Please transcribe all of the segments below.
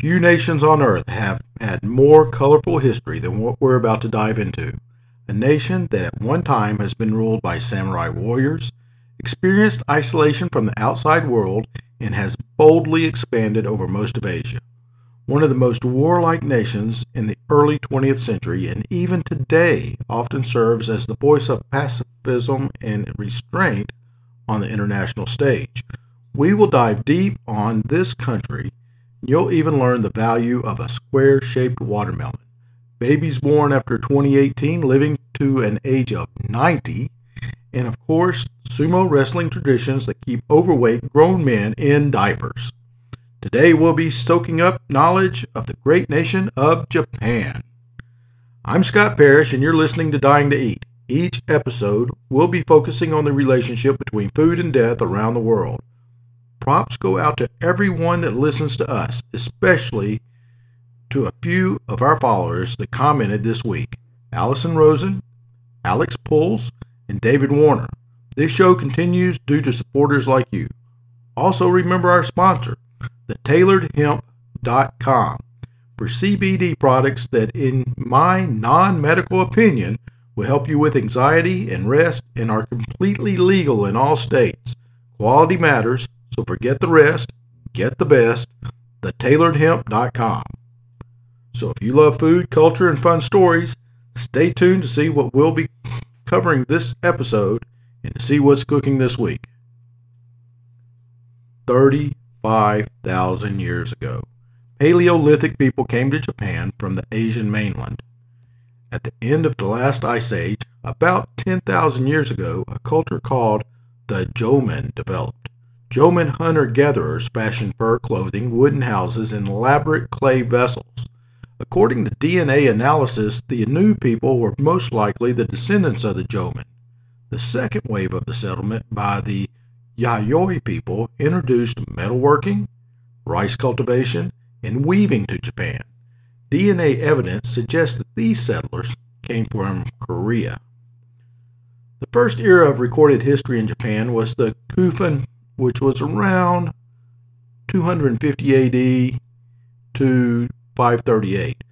Few nations on earth have had more colorful history than what we're about to dive into. A nation that at one time has been ruled by samurai warriors, experienced isolation from the outside world, and has boldly expanded over most of Asia. One of the most warlike nations in the early 20th century, and even today often serves as the voice of pacifism and restraint on the international stage. We will dive deep on this country. You'll even learn the value of a square shaped watermelon. Babies born after 2018 living to an age of 90 and of course, sumo wrestling traditions that keep overweight grown men in diapers. Today we'll be soaking up knowledge of the great nation of Japan. I'm Scott Parrish, and you're listening to Dying to Eat. Each episode we'll be focusing on the relationship between food and death around the world. Props go out to everyone that listens to us, especially to a few of our followers that commented this week Allison Rosen, Alex Pulls, and David Warner. This show continues due to supporters like you. Also, remember our sponsor, thetailoredhemp.com, for CBD products that, in my non medical opinion, will help you with anxiety and rest and are completely legal in all states. Quality matters, so forget the rest, get the best, thetailoredhemp.com. So if you love food, culture, and fun stories, stay tuned to see what we'll be covering this episode and to see what's cooking this week. 35,000 years ago, Paleolithic people came to Japan from the Asian mainland. At the end of the last ice age, about 10,000 years ago, a culture called the Jomon developed. Jomon hunter gatherers fashioned fur clothing, wooden houses, and elaborate clay vessels. According to DNA analysis, the Ainu people were most likely the descendants of the Jomon. The second wave of the settlement by the Yayoi people introduced metalworking, rice cultivation, and weaving to Japan. DNA evidence suggests that these settlers came from Korea. The first era of recorded history in Japan was the Kofun, which was around 250 AD to 538,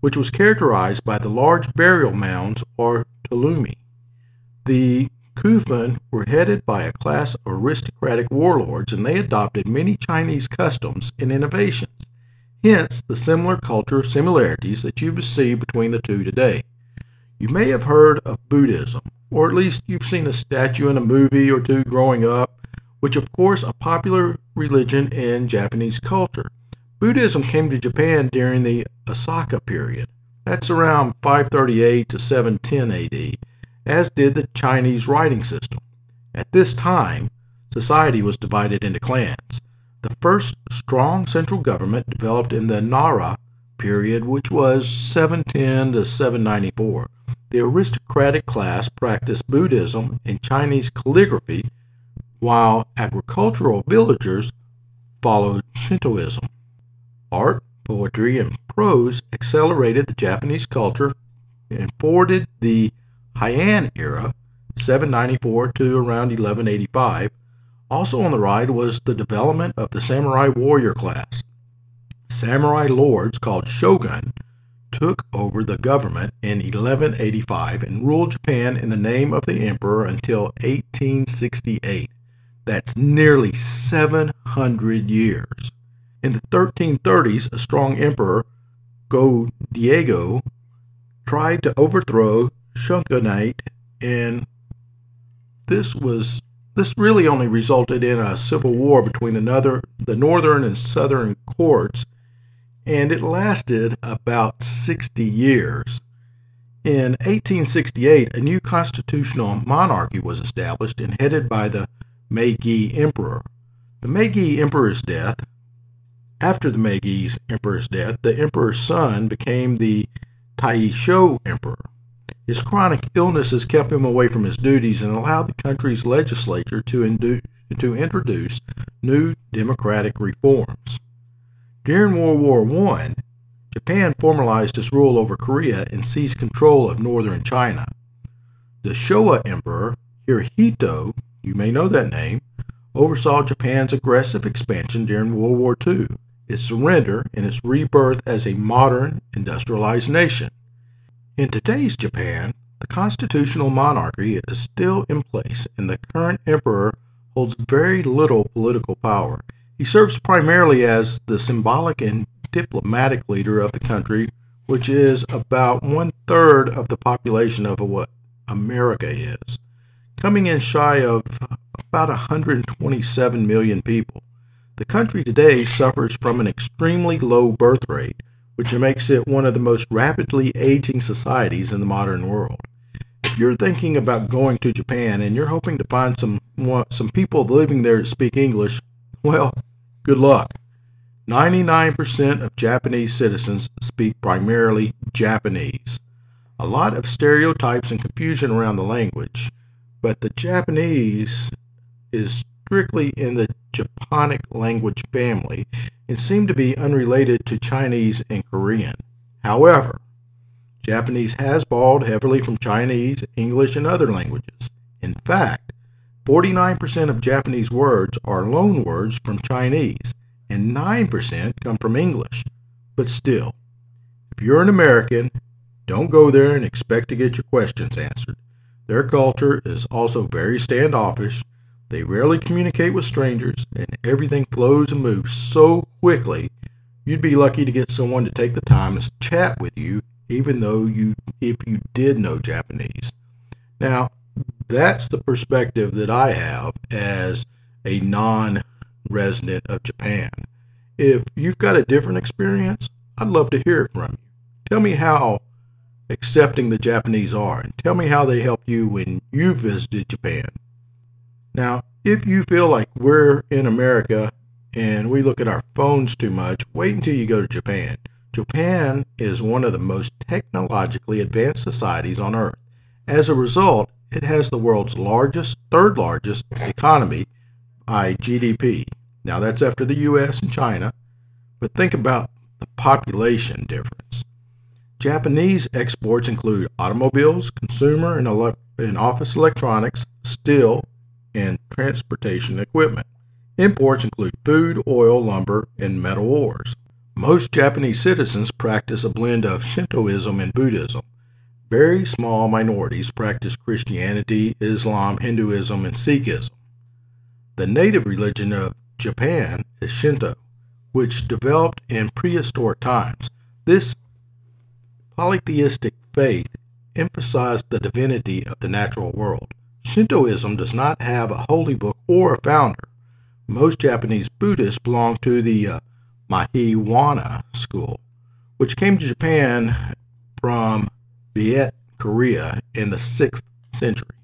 which was characterized by the large burial mounds or tulumi. The Kofun were headed by a class of aristocratic warlords and they adopted many Chinese customs and innovations, hence the similar cultural similarities that you see between the two today. You may have heard of Buddhism, or at least you've seen a statue in a movie or two growing up, which of course a popular religion in Japanese culture. Buddhism came to Japan during the Asuka period. That's around 538 to 710 AD, as did the Chinese writing system. At this time, society was divided into clans. The first strong central government developed in the Nara period, which was 710 to 794. The aristocratic class practiced Buddhism and Chinese calligraphy, while agricultural villagers followed Shintoism. Art, poetry, and prose accelerated the Japanese culture and forwarded the Heian era, 794 to around 1185. Also on the ride was the development of the samurai warrior class. Samurai lords called shogun took over the government in 1185 and ruled Japan in the name of the emperor until 1868. That's nearly 700 years. In the 1330s, a strong emperor, Go Diego, tried to overthrow shogunate, and this was this really only resulted in a civil war between another, the northern and southern courts, and it lasted about 60 years. In 1868, a new constitutional monarchy was established and headed by the Meiji Emperor. The Meiji Emperor's death after the Meiji emperor's death, the emperor's son became the Taisho emperor. His chronic illnesses kept him away from his duties and allowed the country's legislature to, indu- to introduce new democratic reforms. During World War I, Japan formalized its rule over Korea and seized control of northern China. The Showa Emperor, Hirohito, you may know that name, oversaw Japan's aggressive expansion during World War II its surrender, and its rebirth as a modern, industrialized nation. In today's Japan, the constitutional monarchy is still in place, and the current emperor holds very little political power. He serves primarily as the symbolic and diplomatic leader of the country, which is about one third of the population of what America is, coming in shy of about 127 million people. The country today suffers from an extremely low birth rate, which makes it one of the most rapidly aging societies in the modern world. If you're thinking about going to Japan and you're hoping to find some some people living there that speak English, well, good luck. 99% of Japanese citizens speak primarily Japanese. A lot of stereotypes and confusion around the language, but the Japanese is strictly in the Japonic language family and seem to be unrelated to Chinese and Korean. However, Japanese has borrowed heavily from Chinese, English, and other languages. In fact, 49% of Japanese words are loan words from Chinese, and 9% come from English. But still, if you're an American, don't go there and expect to get your questions answered. Their culture is also very standoffish they rarely communicate with strangers, and everything flows and moves so quickly. You'd be lucky to get someone to take the time to chat with you, even though you if you did know Japanese. Now, that's the perspective that I have as a non-resident of Japan. If you've got a different experience, I'd love to hear it from you. Tell me how accepting the Japanese are, and tell me how they helped you when you visited Japan. Now, if you feel like we're in America and we look at our phones too much, wait until you go to Japan. Japan is one of the most technologically advanced societies on earth. As a result, it has the world's largest, third largest economy by GDP. Now, that's after the US and China, but think about the population difference. Japanese exports include automobiles, consumer and, ele- and office electronics, steel, and transportation equipment. Imports include food, oil, lumber, and metal ores. Most Japanese citizens practice a blend of Shintoism and Buddhism. Very small minorities practice Christianity, Islam, Hinduism, and Sikhism. The native religion of Japan is Shinto, which developed in prehistoric times. This polytheistic faith emphasized the divinity of the natural world. Shintoism does not have a holy book or a founder. Most Japanese Buddhists belong to the uh, Mahayana school, which came to Japan from Viet Korea in the 6th century.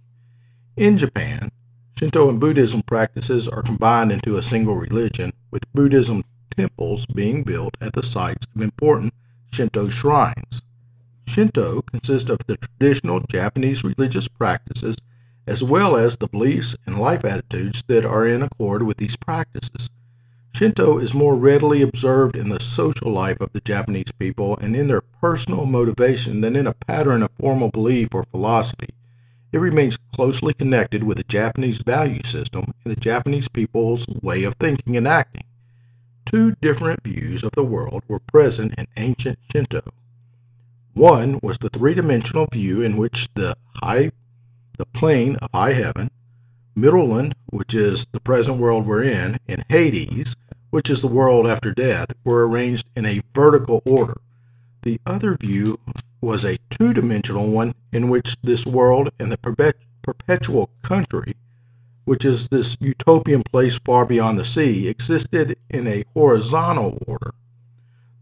In Japan, Shinto and Buddhism practices are combined into a single religion, with Buddhism temples being built at the sites of important Shinto shrines. Shinto consists of the traditional Japanese religious practices as well as the beliefs and life attitudes that are in accord with these practices. Shinto is more readily observed in the social life of the Japanese people and in their personal motivation than in a pattern of formal belief or philosophy. It remains closely connected with the Japanese value system and the Japanese people's way of thinking and acting. Two different views of the world were present in ancient Shinto. One was the three dimensional view in which the high the plane of high heaven, Mittelland, which is the present world we're in, and Hades, which is the world after death, were arranged in a vertical order. The other view was a two dimensional one in which this world and the perpetual country, which is this utopian place far beyond the sea, existed in a horizontal order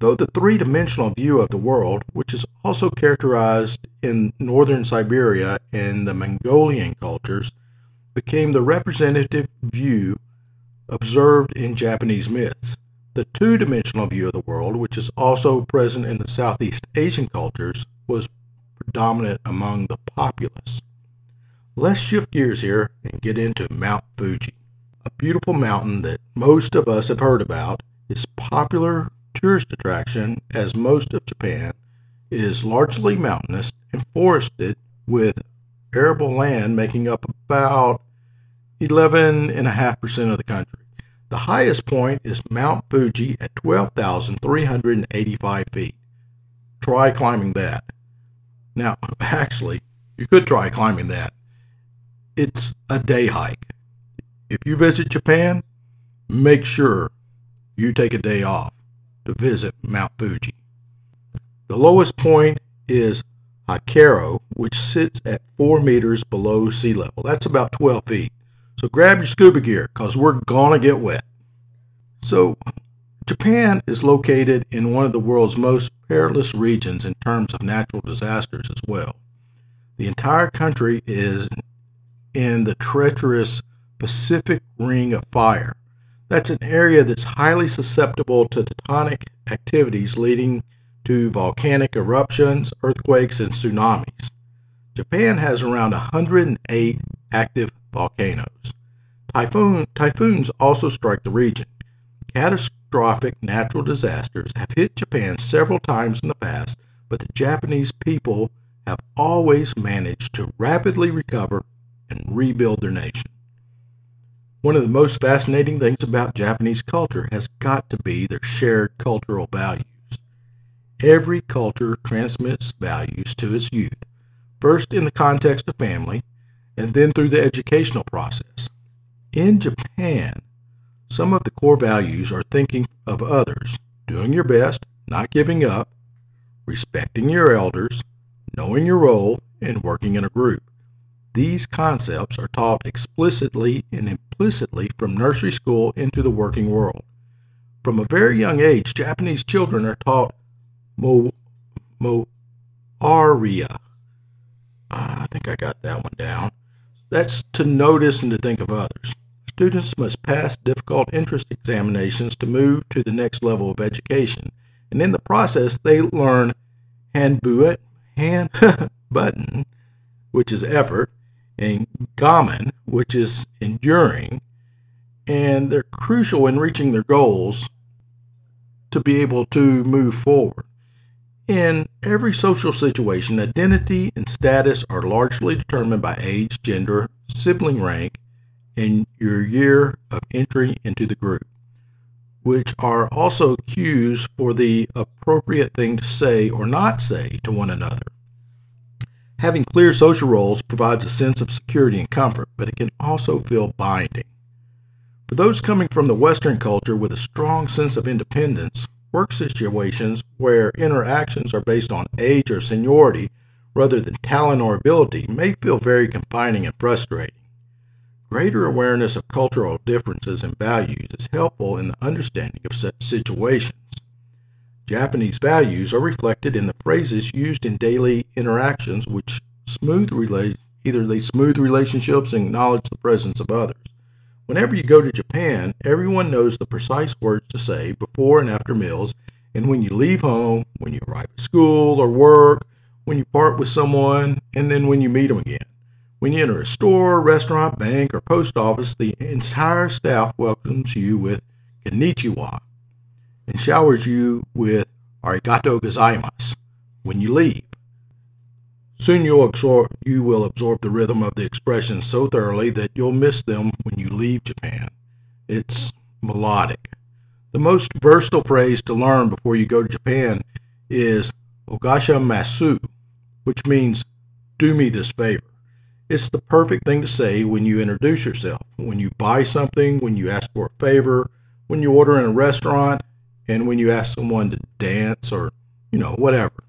though the three dimensional view of the world, which is also characterized in northern Siberia and the Mongolian cultures, became the representative view observed in Japanese myths. The two dimensional view of the world, which is also present in the Southeast Asian cultures, was predominant among the populace. Let's shift gears here and get into Mount Fuji, a beautiful mountain that most of us have heard about. It's popular tourist attraction, as most of Japan is largely mountainous and forested, with arable land making up about 11.5% of the country. The highest point is Mount Fuji at 12,385 feet. Try climbing that. Now, actually, you could try climbing that. It's a day hike. If you visit Japan, make sure you take a day off to visit Mount Fuji. The lowest point is Hakero, which sits at 4 meters below sea level. That's about 12 feet. So grab your scuba gear because we're going to get wet. So, Japan is located in one of the world's most perilous regions in terms of natural disasters as well. The entire country is in the treacherous Pacific Ring of Fire. That's an area that's highly susceptible to tectonic activities leading to volcanic eruptions, earthquakes, and tsunamis. Japan has around 108 active volcanoes. Typhoon, typhoons also strike the region. Catastrophic natural disasters have hit Japan several times in the past, but the Japanese people have always managed to rapidly recover and rebuild their nation. One of the most fascinating things about Japanese culture has got to be their shared cultural values. Every culture transmits values to its youth, first in the context of family, and then through the educational process. In Japan, some of the core values are thinking of others, doing your best, not giving up, respecting your elders, knowing your role, and working in a group. These concepts are taught explicitly and implicitly from nursery school into the working world. From a very young age, Japanese children are taught Mo, Mo, Aria. Uh, I think I got that one down. That's to notice and to think of others. Students must pass difficult entrance examinations to move to the next level of education, and in the process, they learn handbuet, hand button, which is effort, and gamen, which is enduring, and they're crucial in reaching their goals to be able to move forward. In every social situation, identity and status are largely determined by age, gender, sibling rank, and your year of entry into the group, which are also cues for the appropriate thing to say or not say to one another. Having clear social roles provides a sense of security and comfort, but it can also feel binding. For those coming from the Western culture with a strong sense of independence, work situations where interactions are based on age or seniority rather than talent or ability may feel very confining and frustrating. Greater awareness of cultural differences and values is helpful in the understanding of such situations. Japanese values are reflected in the phrases used in daily interactions which smooth rela- either they smooth relationships and acknowledge the presence of others. Whenever you go to Japan, everyone knows the precise words to say before and after meals, and when you leave home, when you arrive at school or work, when you part with someone, and then when you meet them again. When you enter a store, restaurant, bank, or post office, the entire staff welcomes you with konnichiwa and showers you with arigato gozaimasu when you leave. Soon you'll absorb, you will absorb the rhythm of the expressions so thoroughly that you'll miss them when you leave Japan. It's melodic. The most versatile phrase to learn before you go to Japan is Ogasha Masu, which means do me this favor. It's the perfect thing to say when you introduce yourself, when you buy something, when you ask for a favor, when you order in a restaurant, and when you ask someone to dance or, you know, whatever.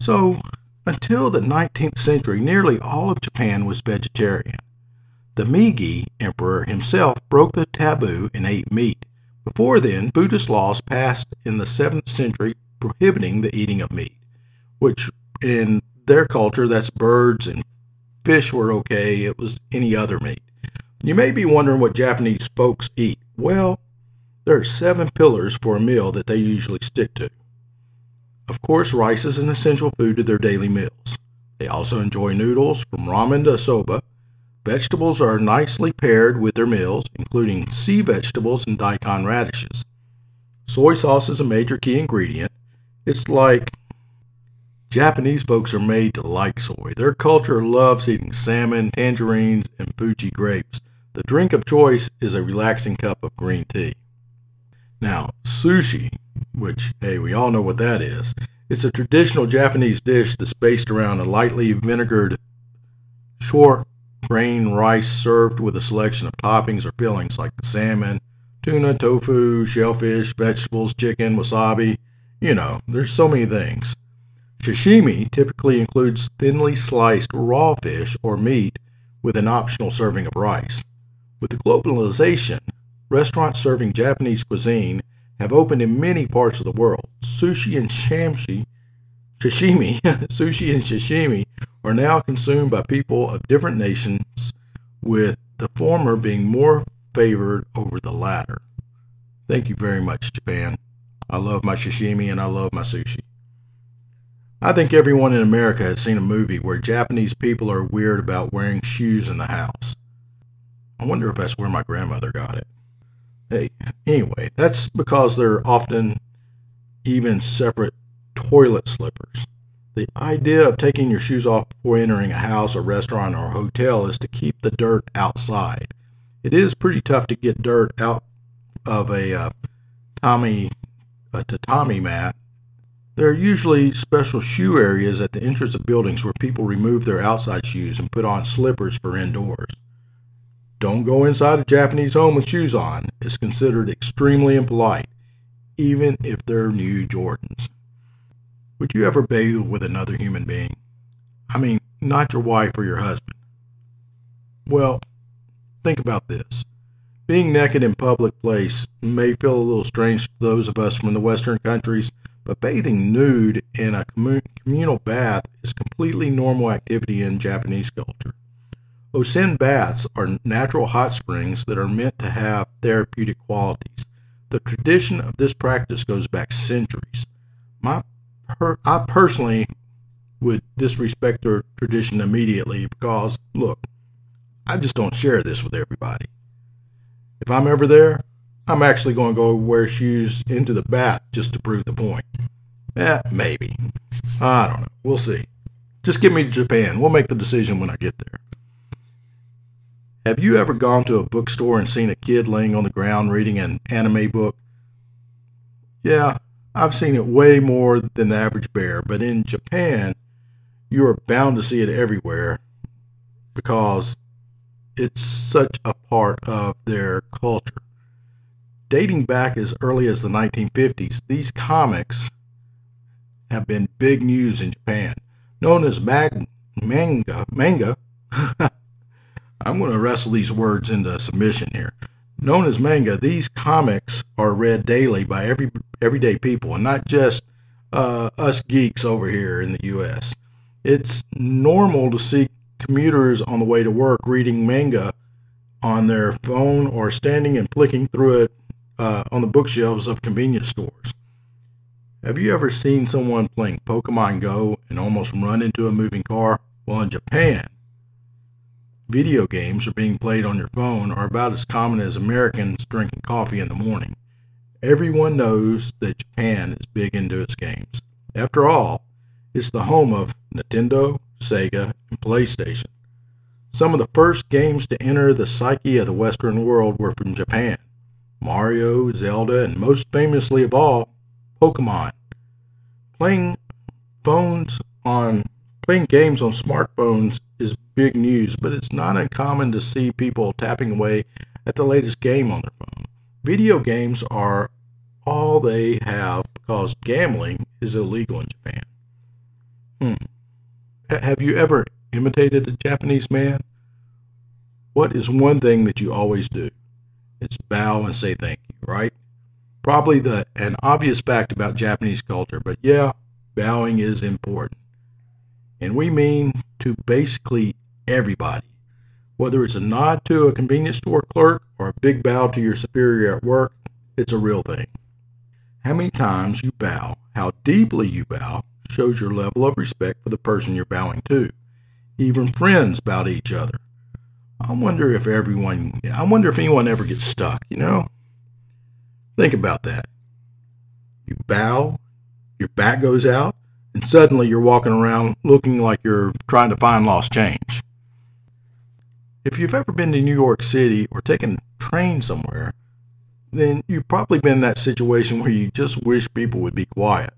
So, until the 19th century, nearly all of Japan was vegetarian. The Meiji emperor himself broke the taboo and ate meat. Before then, Buddhist laws passed in the 7th century prohibiting the eating of meat, which in their culture, that's birds and fish were okay. It was any other meat. You may be wondering what Japanese folks eat. Well, there are seven pillars for a meal that they usually stick to. Of course, rice is an essential food to their daily meals. They also enjoy noodles from ramen to soba. Vegetables are nicely paired with their meals, including sea vegetables and daikon radishes. Soy sauce is a major key ingredient. It's like Japanese folks are made to like soy. Their culture loves eating salmon, tangerines, and Fuji grapes. The drink of choice is a relaxing cup of green tea. Now, sushi, which, hey, we all know what that is, it's a traditional Japanese dish that's based around a lightly vinegared short grain rice served with a selection of toppings or fillings like salmon, tuna, tofu, shellfish, vegetables, chicken, wasabi. You know, there's so many things. Sashimi typically includes thinly sliced raw fish or meat with an optional serving of rice. With the globalization, restaurants serving Japanese cuisine have opened in many parts of the world. Sushi and shamshi, sashimi, sushi and sashimi are now consumed by people of different nations, with the former being more favored over the latter. Thank you very much, Japan. I love my sashimi and I love my sushi. I think everyone in America has seen a movie where Japanese people are weird about wearing shoes in the house. I wonder if that's where my grandmother got it. Hey, anyway, that's because they're often even separate toilet slippers. The idea of taking your shoes off before entering a house, a restaurant, or a hotel is to keep the dirt outside. It is pretty tough to get dirt out of a uh, Tommy a tatami mat. There are usually special shoe areas at the entrance of buildings where people remove their outside shoes and put on slippers for indoors. Don't go inside a Japanese home with shoes on. It's considered extremely impolite, even if they're new Jordans. Would you ever bathe with another human being? I mean, not your wife or your husband. Well, think about this. Being naked in public place may feel a little strange to those of us from the Western countries, but bathing nude in a communal bath is completely normal activity in Japanese culture. Onsen baths are natural hot springs that are meant to have therapeutic qualities. The tradition of this practice goes back centuries. My per- I personally would disrespect their tradition immediately because, look, I just don't share this with everybody. If I'm ever there, I'm actually going to go wear shoes into the bath just to prove the point. Eh, maybe. I don't know. We'll see. Just get me to Japan. We'll make the decision when I get there. Have you ever gone to a bookstore and seen a kid laying on the ground reading an anime book? Yeah, I've seen it way more than the average bear, but in Japan, you are bound to see it everywhere because it's such a part of their culture. Dating back as early as the 1950s, these comics have been big news in Japan. Known as mag- manga, manga, I'm going to wrestle these words into submission here. Known as manga, these comics are read daily by every everyday people, and not just uh, us geeks over here in the U.S. It's normal to see commuters on the way to work reading manga on their phone or standing and flicking through it uh, on the bookshelves of convenience stores. Have you ever seen someone playing Pokemon Go and almost run into a moving car? Well, in Japan, video games are being played on your phone are about as common as Americans drinking coffee in the morning. Everyone knows that Japan is big into its games. After all, it's the home of Nintendo, Sega, and PlayStation. Some of the first games to enter the psyche of the Western world were from Japan Mario, Zelda, and most famously of all, Pokemon. Playing phones on playing games on smartphones is big news, but it's not uncommon to see people tapping away at the latest game on their phone. Video games are all they have because gambling is illegal in Japan. Hmm. have you ever imitated a Japanese man? What is one thing that you always do? It's bow and say thank you, right? Probably the an obvious fact about Japanese culture, but yeah, bowing is important. And we mean to basically everybody. Whether it's a nod to a convenience store clerk or a big bow to your superior at work, it's a real thing. How many times you bow, how deeply you bow, shows your level of respect for the person you're bowing to. Even friends bow to each other. I wonder if everyone, I wonder if anyone ever gets stuck, you know? Think about that. You bow, your back goes out, and suddenly you're walking around looking like you're trying to find lost change. If you've ever been to New York City or taken a train somewhere, then you've probably been in that situation where you just wish people would be quiet.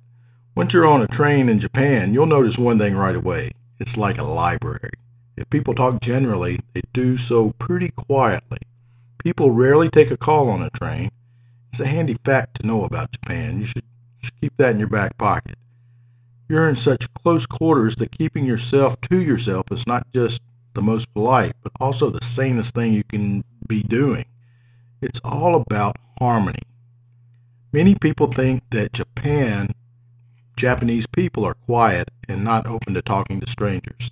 Once you're on a train in Japan, you'll notice one thing right away. It's like a library. If people talk generally, they do so pretty quietly. People rarely take a call on a train. It's a handy fact to know about Japan. You should, you should keep that in your back pocket. You're in such close quarters that keeping yourself to yourself is not just the most polite, but also the sanest thing you can be doing. It's all about harmony. Many people think that Japan, Japanese people are quiet and not open to talking to strangers.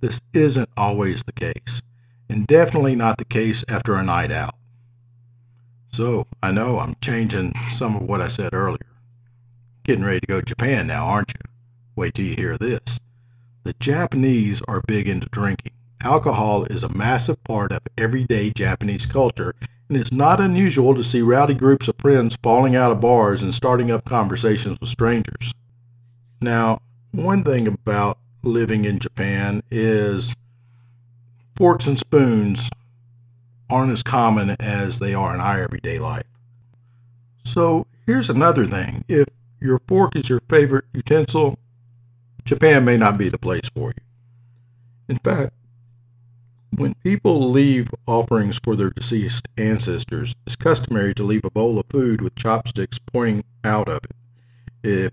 This isn't always the case, and definitely not the case after a night out. So, I know I'm changing some of what I said earlier. Getting ready to go to Japan now, aren't you? Wait till you hear this. The Japanese are big into drinking. Alcohol is a massive part of everyday Japanese culture, and it's not unusual to see rowdy groups of friends falling out of bars and starting up conversations with strangers. Now, one thing about living in Japan is forks and spoons aren't as common as they are in our everyday life. So, here's another thing if your fork is your favorite utensil, Japan may not be the place for you. In fact, when people leave offerings for their deceased ancestors, it's customary to leave a bowl of food with chopsticks pointing out of it. If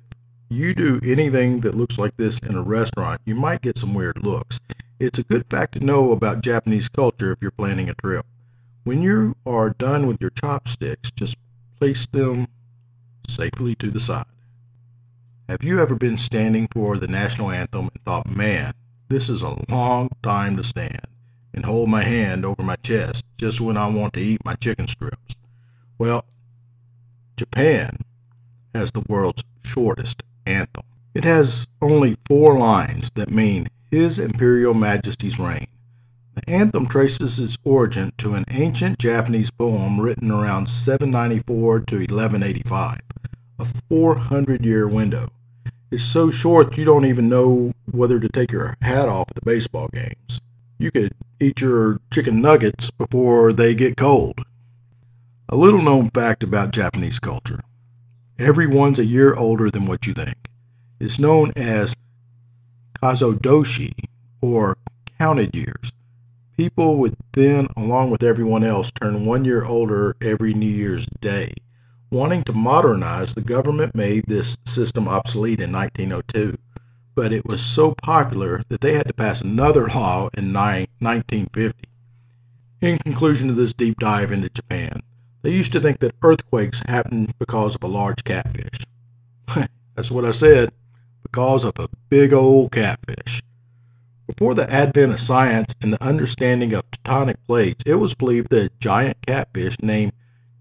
you do anything that looks like this in a restaurant, you might get some weird looks. It's a good fact to know about Japanese culture if you're planning a trip. When you are done with your chopsticks, just place them safely to the side. Have you ever been standing for the national anthem and thought, man, this is a long time to stand? and hold my hand over my chest just when I want to eat my chicken strips. Well, Japan has the world's shortest anthem. It has only four lines that mean His Imperial Majesty's reign. The anthem traces its origin to an ancient Japanese poem written around 794 to 1185, a 400 year window. It's so short you don't even know whether to take your hat off at the baseball games you could eat your chicken nuggets before they get cold. A little known fact about Japanese culture everyone's a year older than what you think. It's known as kazoedoshi, or counted years. People would then, along with everyone else, turn one year older every New Year's Day. Wanting to modernize, the government made this system obsolete in 1902 but it was so popular that they had to pass another law in 1950. In conclusion to this deep dive into Japan, they used to think that earthquakes happened because of a large catfish. That's what I said, because of a big old catfish. Before the advent of science and the understanding of tectonic plates, it was believed that a giant catfish named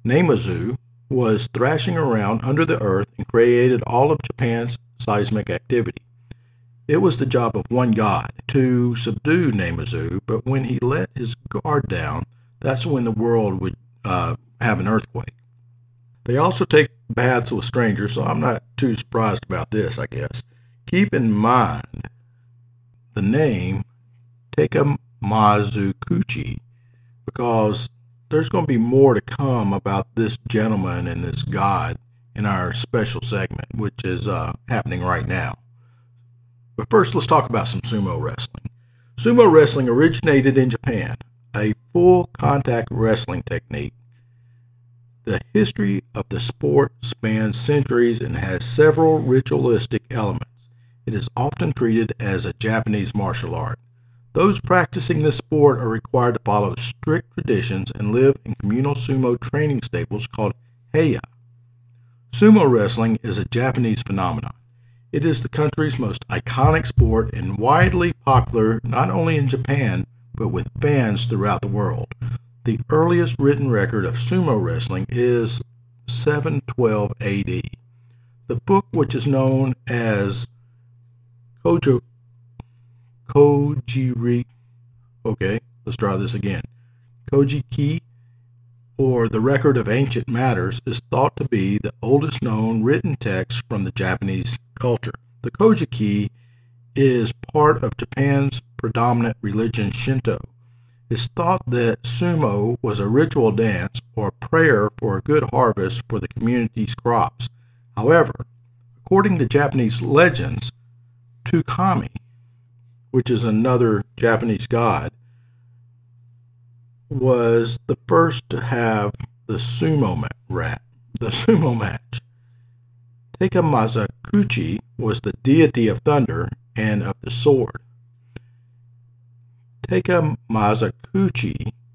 Namazu was thrashing around under the earth and created all of Japan's seismic activity. It was the job of one god to subdue Namazu, but when he let his guard down, that's when the world would uh, have an earthquake. They also take baths with strangers, so I'm not too surprised about this, I guess. Keep in mind the name Takemazukuchi because there's going to be more to come about this gentleman and this god in our special segment, which is uh, happening right now. But first, let's talk about some sumo wrestling. Sumo wrestling originated in Japan, a full contact wrestling technique. The history of the sport spans centuries and has several ritualistic elements. It is often treated as a Japanese martial art. Those practicing this sport are required to follow strict traditions and live in communal sumo training stables called heya. Sumo wrestling is a Japanese phenomenon. It is the country's most iconic sport and widely popular not only in Japan, but with fans throughout the world. The earliest written record of sumo wrestling is 712 AD. The book, which is known as Kojo, Kojiri, okay, let's try this again. Kojiki, or the Record of Ancient Matters, is thought to be the oldest known written text from the Japanese culture. The Kojiki is part of Japan's predominant religion, Shinto. It's thought that sumo was a ritual dance or prayer for a good harvest for the community's crops. However, according to Japanese legends, Tukami, which is another Japanese god, was the first to have the sumo rat, the sumo match. Teika was the deity of thunder and of the sword. Teika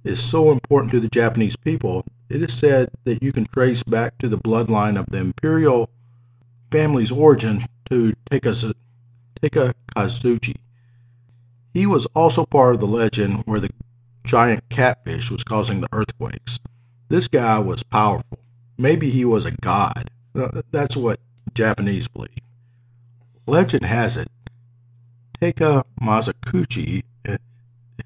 is so important to the Japanese people, it is said that you can trace back to the bloodline of the imperial family's origin to Teika. He was also part of the legend where the giant catfish was causing the earthquakes. This guy was powerful. Maybe he was a god. That's what Japanese believe. Legend has it, Teika Mazakuchi, eh,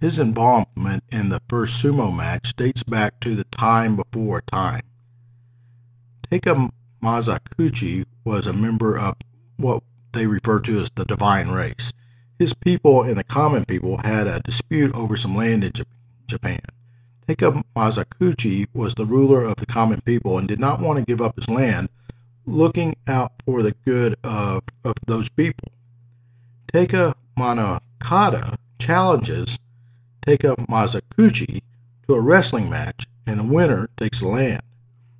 his involvement in the first sumo match dates back to the time before time. Teika Mazakuchi was a member of what they refer to as the divine race. His people and the common people had a dispute over some land in Japan. Teika Mazakuchi was the ruler of the common people and did not want to give up his land, looking out for the good of, of those people. Teika Manakata challenges Teika Mazakuchi to a wrestling match, and the winner takes the land.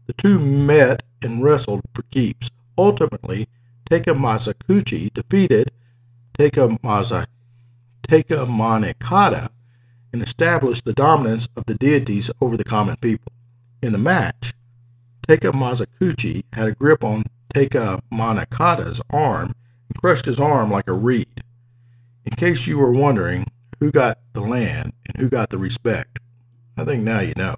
The two met and wrestled for keeps. Ultimately, Teika Mazakuchi defeated Teika, Maza, Teika Manakata and established the dominance of the deities over the common people. In the match, Teika Mazakuchi had a grip on Teika Manakata's arm and crushed his arm like a reed. In case you were wondering who got the land and who got the respect, I think now you know.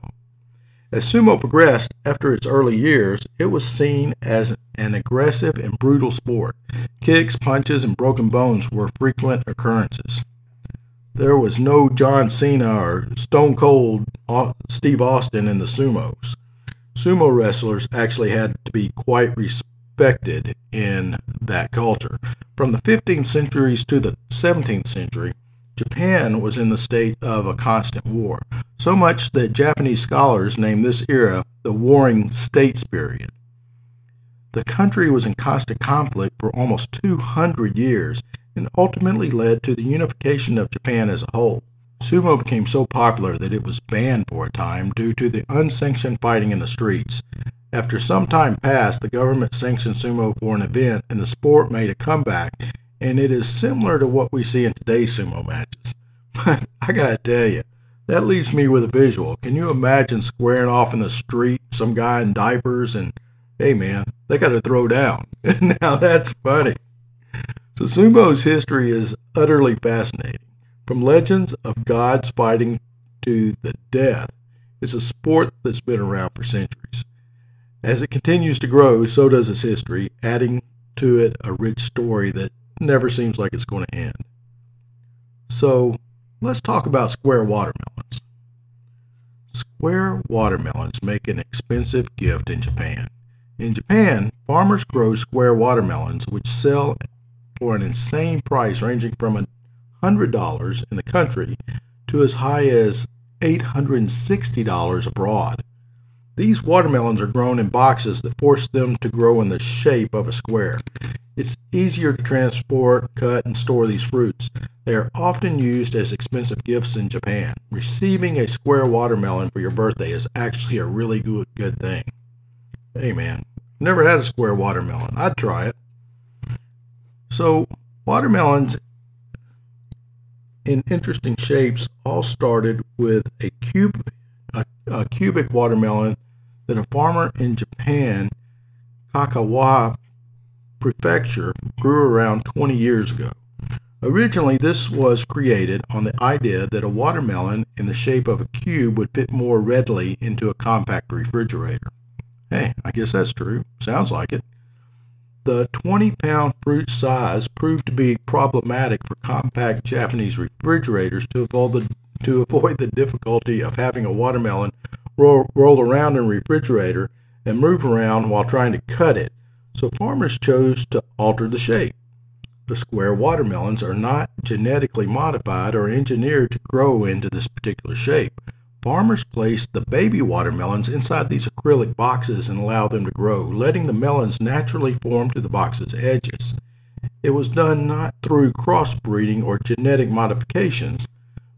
As sumo progressed after its early years, it was seen as an aggressive and brutal sport. Kicks, punches, and broken bones were frequent occurrences. There was no John Cena or Stone Cold uh, Steve Austin in the sumos. Sumo wrestlers actually had to be quite respected in that culture. From the 15th centuries to the 17th century, Japan was in the state of a constant war, so much that Japanese scholars name this era the Warring States period. The country was in constant conflict for almost 200 years and ultimately led to the unification of Japan as a whole. Sumo became so popular that it was banned for a time due to the unsanctioned fighting in the streets. After some time passed, the government sanctioned sumo for an event and the sport made a comeback and it is similar to what we see in today's sumo matches. But I gotta tell you, that leaves me with a visual. Can you imagine squaring off in the street, some guy in diapers, and hey man, they gotta throw down. now that's funny. So sumo's history is utterly fascinating. From legends of gods fighting to the death, it's a sport that's been around for centuries. As it continues to grow, so does its history, adding to it a rich story that never seems like it's going to end. So let's talk about square watermelons. Square watermelons make an expensive gift in Japan. In Japan, farmers grow square watermelons which sell for an insane price ranging from $100 in the country to as high as $860 abroad. These watermelons are grown in boxes that force them to grow in the shape of a square. It's easier to transport, cut, and store these fruits. They are often used as expensive gifts in Japan. Receiving a square watermelon for your birthday is actually a really good, good thing. Hey man, never had a square watermelon. I'd try it. So, watermelons in interesting shapes all started with a cube a, a cubic watermelon that a farmer in Japan, Kagawa Prefecture, grew around 20 years ago. Originally, this was created on the idea that a watermelon in the shape of a cube would fit more readily into a compact refrigerator. Hey, I guess that's true. Sounds like it. The 20 pound fruit size proved to be problematic for compact Japanese refrigerators to avoid the, to avoid the difficulty of having a watermelon roll, roll around in a refrigerator and move around while trying to cut it so farmers chose to alter the shape. The square watermelons are not genetically modified or engineered to grow into this particular shape. Farmers place the baby watermelons inside these acrylic boxes and allow them to grow, letting the melons naturally form to the box's edges. It was done not through crossbreeding or genetic modifications,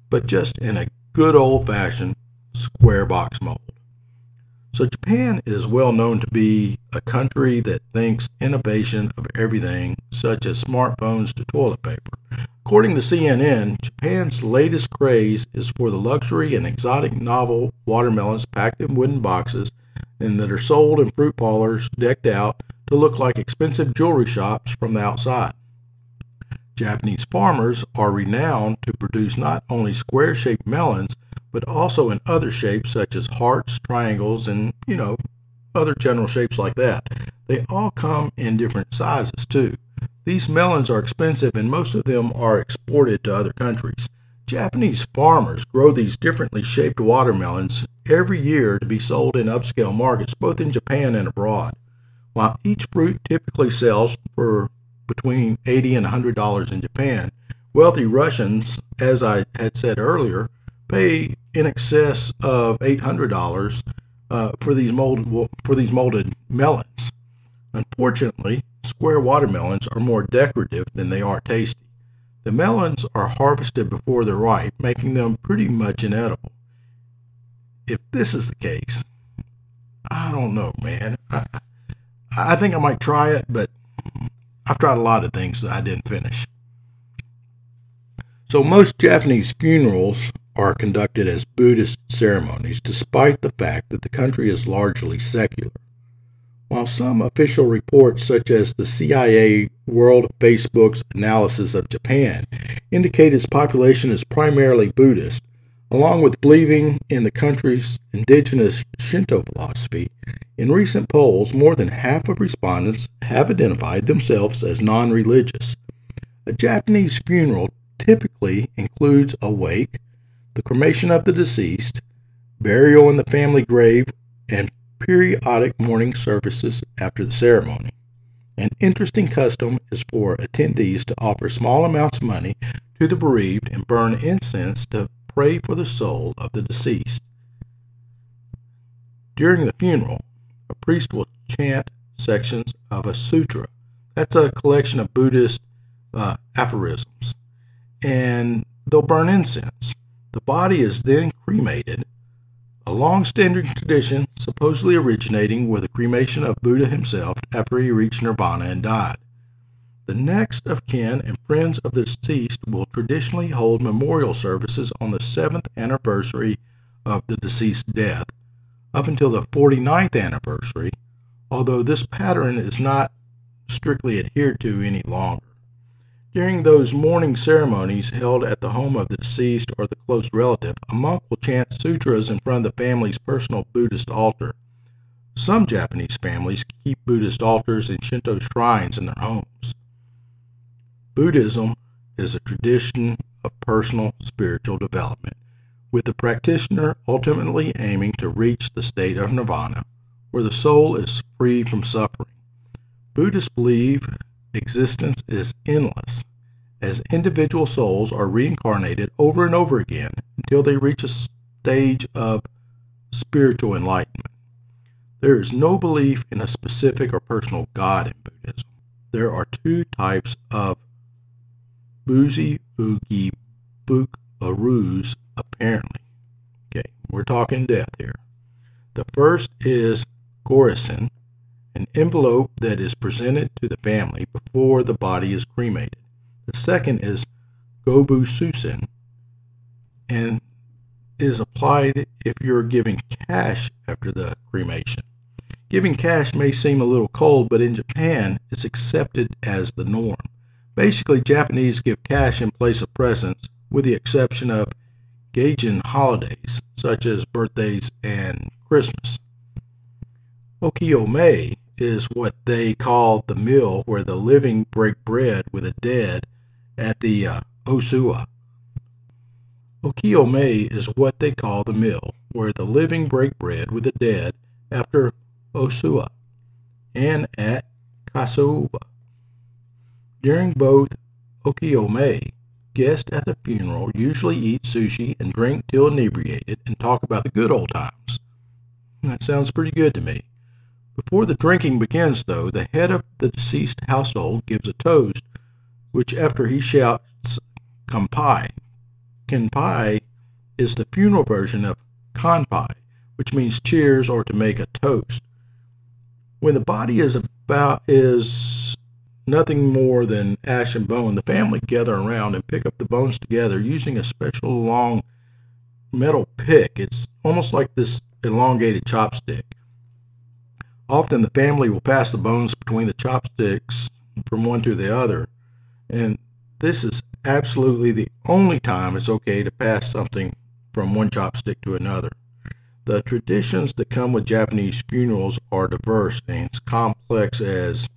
but just in a good old fashioned square box mold. So, Japan is well known to be a country that thinks innovation of everything, such as smartphones to toilet paper. According to CNN, Japan's latest craze is for the luxury and exotic novel watermelons packed in wooden boxes and that are sold in fruit parlors decked out to look like expensive jewelry shops from the outside. Japanese farmers are renowned to produce not only square shaped melons, but also in other shapes such as hearts, triangles, and, you know, other general shapes like that. They all come in different sizes too. These melons are expensive and most of them are exported to other countries. Japanese farmers grow these differently shaped watermelons every year to be sold in upscale markets both in Japan and abroad. While each fruit typically sells for between 80 and 100 dollars in Japan, wealthy Russians, as I had said earlier, pay in excess of $800 uh, for these molded for these molded melons. Unfortunately, square watermelons are more decorative than they are tasty. The melons are harvested before they're ripe, making them pretty much inedible. If this is the case, I don't know, man. I, I think I might try it, but I've tried a lot of things that I didn't finish. So, most Japanese funerals are conducted as Buddhist ceremonies, despite the fact that the country is largely secular. While some official reports, such as the CIA World Factbook's analysis of Japan, indicate its population is primarily Buddhist, along with believing in the country's indigenous Shinto philosophy, in recent polls, more than half of respondents have identified themselves as non religious. A Japanese funeral typically includes a wake, the cremation of the deceased, burial in the family grave, and periodic mourning services after the ceremony. An interesting custom is for attendees to offer small amounts of money to the bereaved and burn incense to pray for the soul of the deceased. During the funeral, a priest will chant sections of a sutra. That's a collection of Buddhist uh, aphorisms. And they'll burn incense. The body is then cremated, a long standing tradition supposedly originating with the cremation of Buddha himself after he reached nirvana and died. The next of kin and friends of the deceased will traditionally hold memorial services on the seventh anniversary of the deceased's death up until the 49th anniversary, although this pattern is not strictly adhered to any longer. During those mourning ceremonies held at the home of the deceased or the close relative, a monk will chant sutras in front of the family's personal Buddhist altar. Some Japanese families keep Buddhist altars and Shinto shrines in their homes. Buddhism is a tradition of personal spiritual development, with the practitioner ultimately aiming to reach the state of nirvana, where the soul is free from suffering. Buddhists believe existence is endless, as individual souls are reincarnated over and over again until they reach a stage of spiritual enlightenment. There is no belief in a specific or personal God in Buddhism. There are two types of Buzi Ugi Buk Arus, apparently. Okay, we're talking death here. The first is Gorisin, an envelope that is presented to the family before the body is cremated. The second is Gobu Susin and is applied if you're giving cash after the cremation. Giving cash may seem a little cold, but in Japan, it's accepted as the norm. Basically, Japanese give cash in place of presents, with the exception of Gaijin holidays, such as birthdays and Christmas. Okiyome is what they call the meal where the living break bread with the dead at the uh, Osua. Okiyome is what they call the meal where the living break bread with the dead after Osua and at Kasauba. During both Okiyome, guests at the funeral usually eat sushi and drink till inebriated and talk about the good old times. That sounds pretty good to me. Before the drinking begins, though, the head of the deceased household gives a toast, which after he shouts Kenpai. Kenpai is the funeral version of Kanpai, which means cheers or to make a toast. When the body is about is nothing more than ash and bone, the family gather around and pick up the bones together using a special long metal pick. It's almost like this elongated chopstick. Often the family will pass the bones between the chopsticks from one to the other, and this is absolutely the only time it's okay to pass something from one chopstick to another. The traditions that come with Japanese funerals are diverse and as complex as,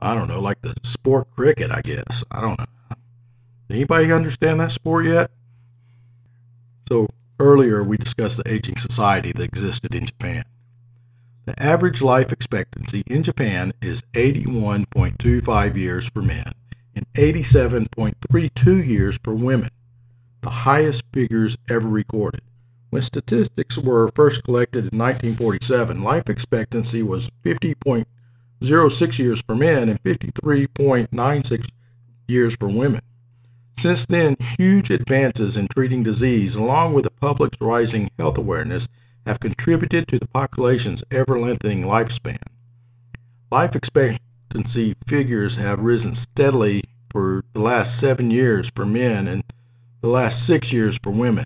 I don't know, like the sport cricket, I guess. I don't know. Anybody understand that sport yet? So, earlier we discussed the aging society that existed in Japan. The average life expectancy in Japan is 81.25 years for men and 87.32 years for women, the highest figures ever recorded. When statistics were first collected in 1947, life expectancy was 50.06 years for men and 53.96 years for women. Since then, huge advances in treating disease, along with the public's rising health awareness, have contributed to the population's ever lengthening lifespan. Life expectancy figures have risen steadily for the last seven years for men and the last six years for women.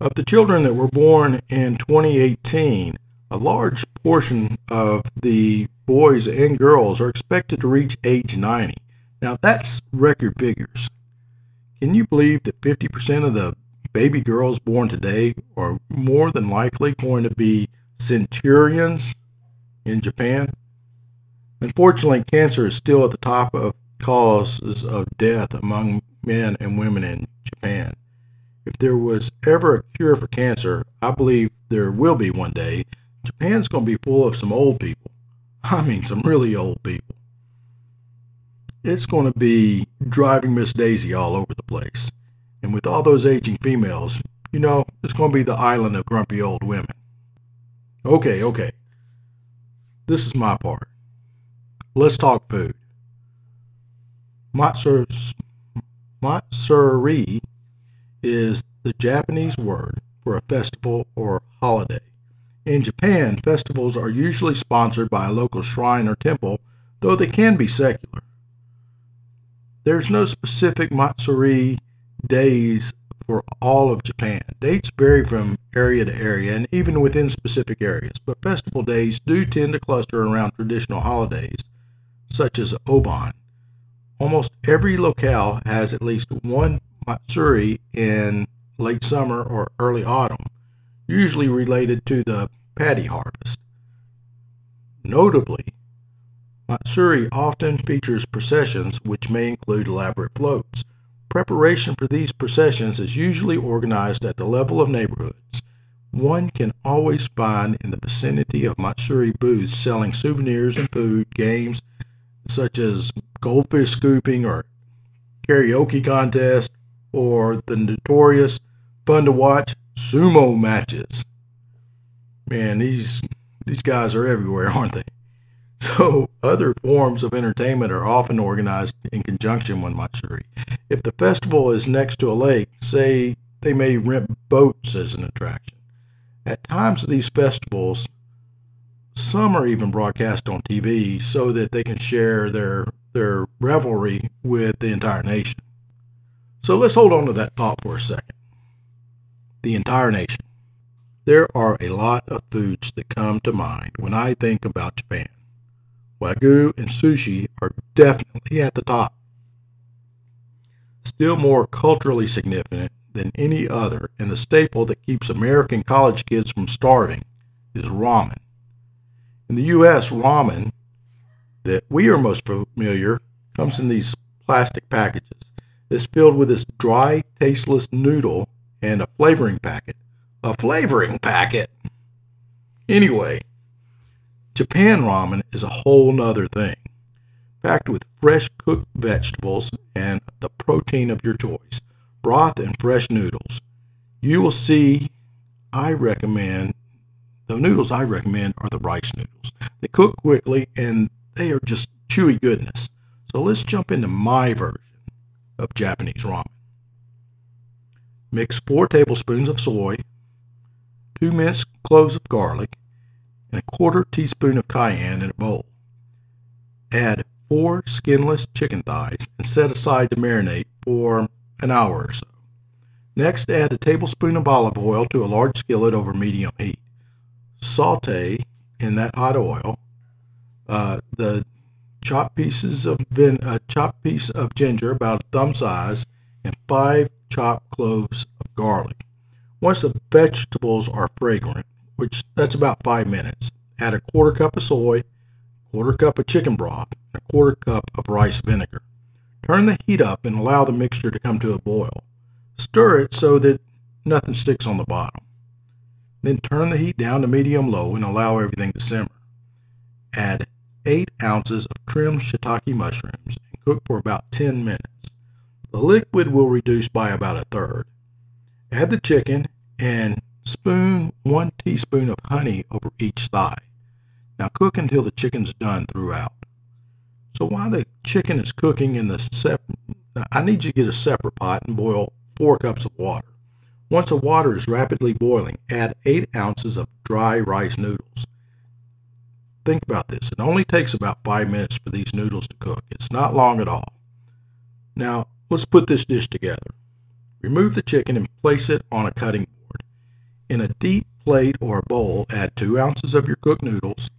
Of the children that were born in 2018, a large portion of the boys and girls are expected to reach age 90. Now, that's record figures. Can you believe that 50% of the baby girls born today are more than likely going to be centurions in Japan. Unfortunately, cancer is still at the top of causes of death among men and women in Japan. If there was ever a cure for cancer, I believe there will be one day. Japan's going to be full of some old people. I mean, some really old people. It's going to be driving Miss Daisy all over the place. And with all those aging females, you know, it's going to be the island of grumpy old women. Okay, okay. This is my part. Let's talk food. Matsuri, is the Japanese word for a festival or holiday. In Japan, festivals are usually sponsored by a local shrine or temple, though they can be secular. There's no specific Matsuri days for all of Japan. Dates vary from area to area and even within specific areas, but festival days do tend to cluster around traditional holidays, such as Obon. Almost every locale has at least one Matsuri in late summer or early autumn, usually related to the paddy harvest. Notably, Matsuri often features processions which may include elaborate floats. Preparation for these processions is usually organized at the level of neighborhoods. One can always find in the vicinity of Matsuri booths selling souvenirs and food, games such as goldfish scooping or karaoke contest, or the notorious fun to watch sumo matches. Man, these these guys are everywhere, aren't they? So, other forms of entertainment are often organized in conjunction with Matsuri. If the festival is next to a lake, say they may rent boats as an attraction. At times of these festivals, some are even broadcast on TV so that they can share their, their revelry with the entire nation. So let's hold on to that thought for a second. The entire nation. There are a lot of foods that come to mind when I think about Japan. Wagyu and sushi are definitely at the top. Still more culturally significant than any other, and the staple that keeps American college kids from starving, is ramen. In the U.S., ramen that we are most familiar comes in these plastic packages. It's filled with this dry, tasteless noodle and a flavoring packet. A flavoring packet! Anyway, Japan ramen is a whole nother thing, packed with fresh cooked vegetables and the protein of your choice broth and fresh noodles. You will see I recommend the noodles I recommend are the rice noodles. They cook quickly and they are just chewy goodness. So let's jump into my version of Japanese ramen. Mix four tablespoons of soy, two minced cloves of garlic, and a quarter teaspoon of cayenne in a bowl. Add four skinless chicken thighs and set aside to marinate for an hour or so. Next, add a tablespoon of olive oil to a large skillet over medium heat. Saute in that hot oil uh, the chopped pieces of vin- a chopped piece of ginger about a thumb size and five chopped cloves of garlic. Once the vegetables are fragrant, which that's about five minutes, add a quarter cup of soy, quarter cup of chicken broth, and a quarter cup of rice vinegar. Turn the heat up and allow the mixture to come to a boil. Stir it so that nothing sticks on the bottom. Then turn the heat down to medium low and allow everything to simmer. Add 8 ounces of trimmed shiitake mushrooms and cook for about 10 minutes. The liquid will reduce by about a third. Add the chicken and spoon 1 teaspoon of honey over each thigh. Now cook until the chicken's done throughout. So while the chicken is cooking in the sep- I need you to get a separate pot and boil 4 cups of water. Once the water is rapidly boiling, add 8 ounces of dry rice noodles. Think about this. It only takes about five minutes for these noodles to cook. It's not long at all. Now, let's put this dish together. Remove the chicken and place it on a cutting board. In a deep plate or bowl, add two ounces of your cooked noodles.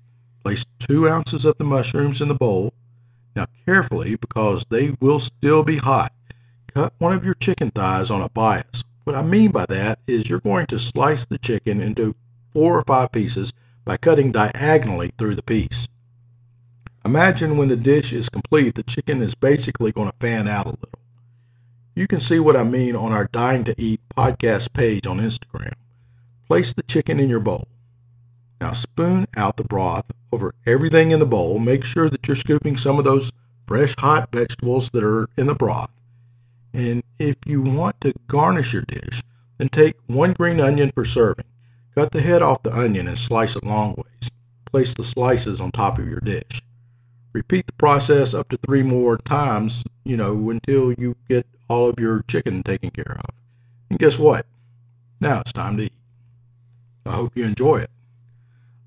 Place two ounces of the mushrooms in the bowl. Now, carefully, because they will still be hot, cut one of your chicken thighs on a bias. What I mean by that is you're going to slice the chicken into four or five pieces by cutting diagonally through the piece. Imagine when the dish is complete, the chicken is basically going to fan out a little. You can see what I mean on our Dying to Eat podcast page on Instagram. Place the chicken in your bowl. Now spoon out the broth over everything in the bowl. Make sure that you're scooping some of those fresh hot vegetables that are in the broth. And if you want to garnish your dish, then take one green onion per serving. Cut the head off the onion and slice it long ways. Place the slices on top of your dish. Repeat the process up to three more times, you know, until you get all of your chicken taken care of. And guess what? Now it's time to eat. I hope you enjoy it.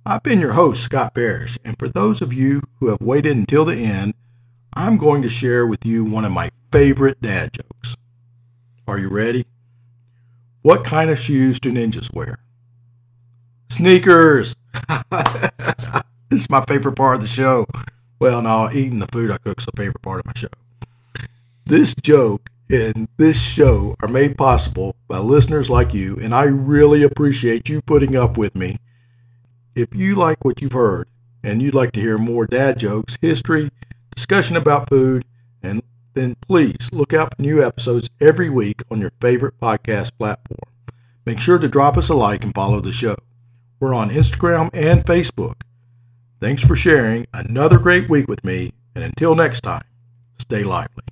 I've been your host, Scott Parrish, and for those of you who have waited until the end, I'm going to share with you one of my favorite dad jokes. Are you ready? What kind of shoes do ninjas wear? Sneakers. this is my favorite part of the show. Well, no, eating the food I cook is the favorite part of my show. This joke and this show are made possible by listeners like you, and I really appreciate you putting up with me. If you like what you've heard and you'd like to hear more dad jokes, history, discussion about food, and then please look out for new episodes every week on your favorite podcast platform. Make sure to drop us a like and follow the show. We're on Instagram and Facebook. Thanks for sharing another great week with me, and until next time, stay lively.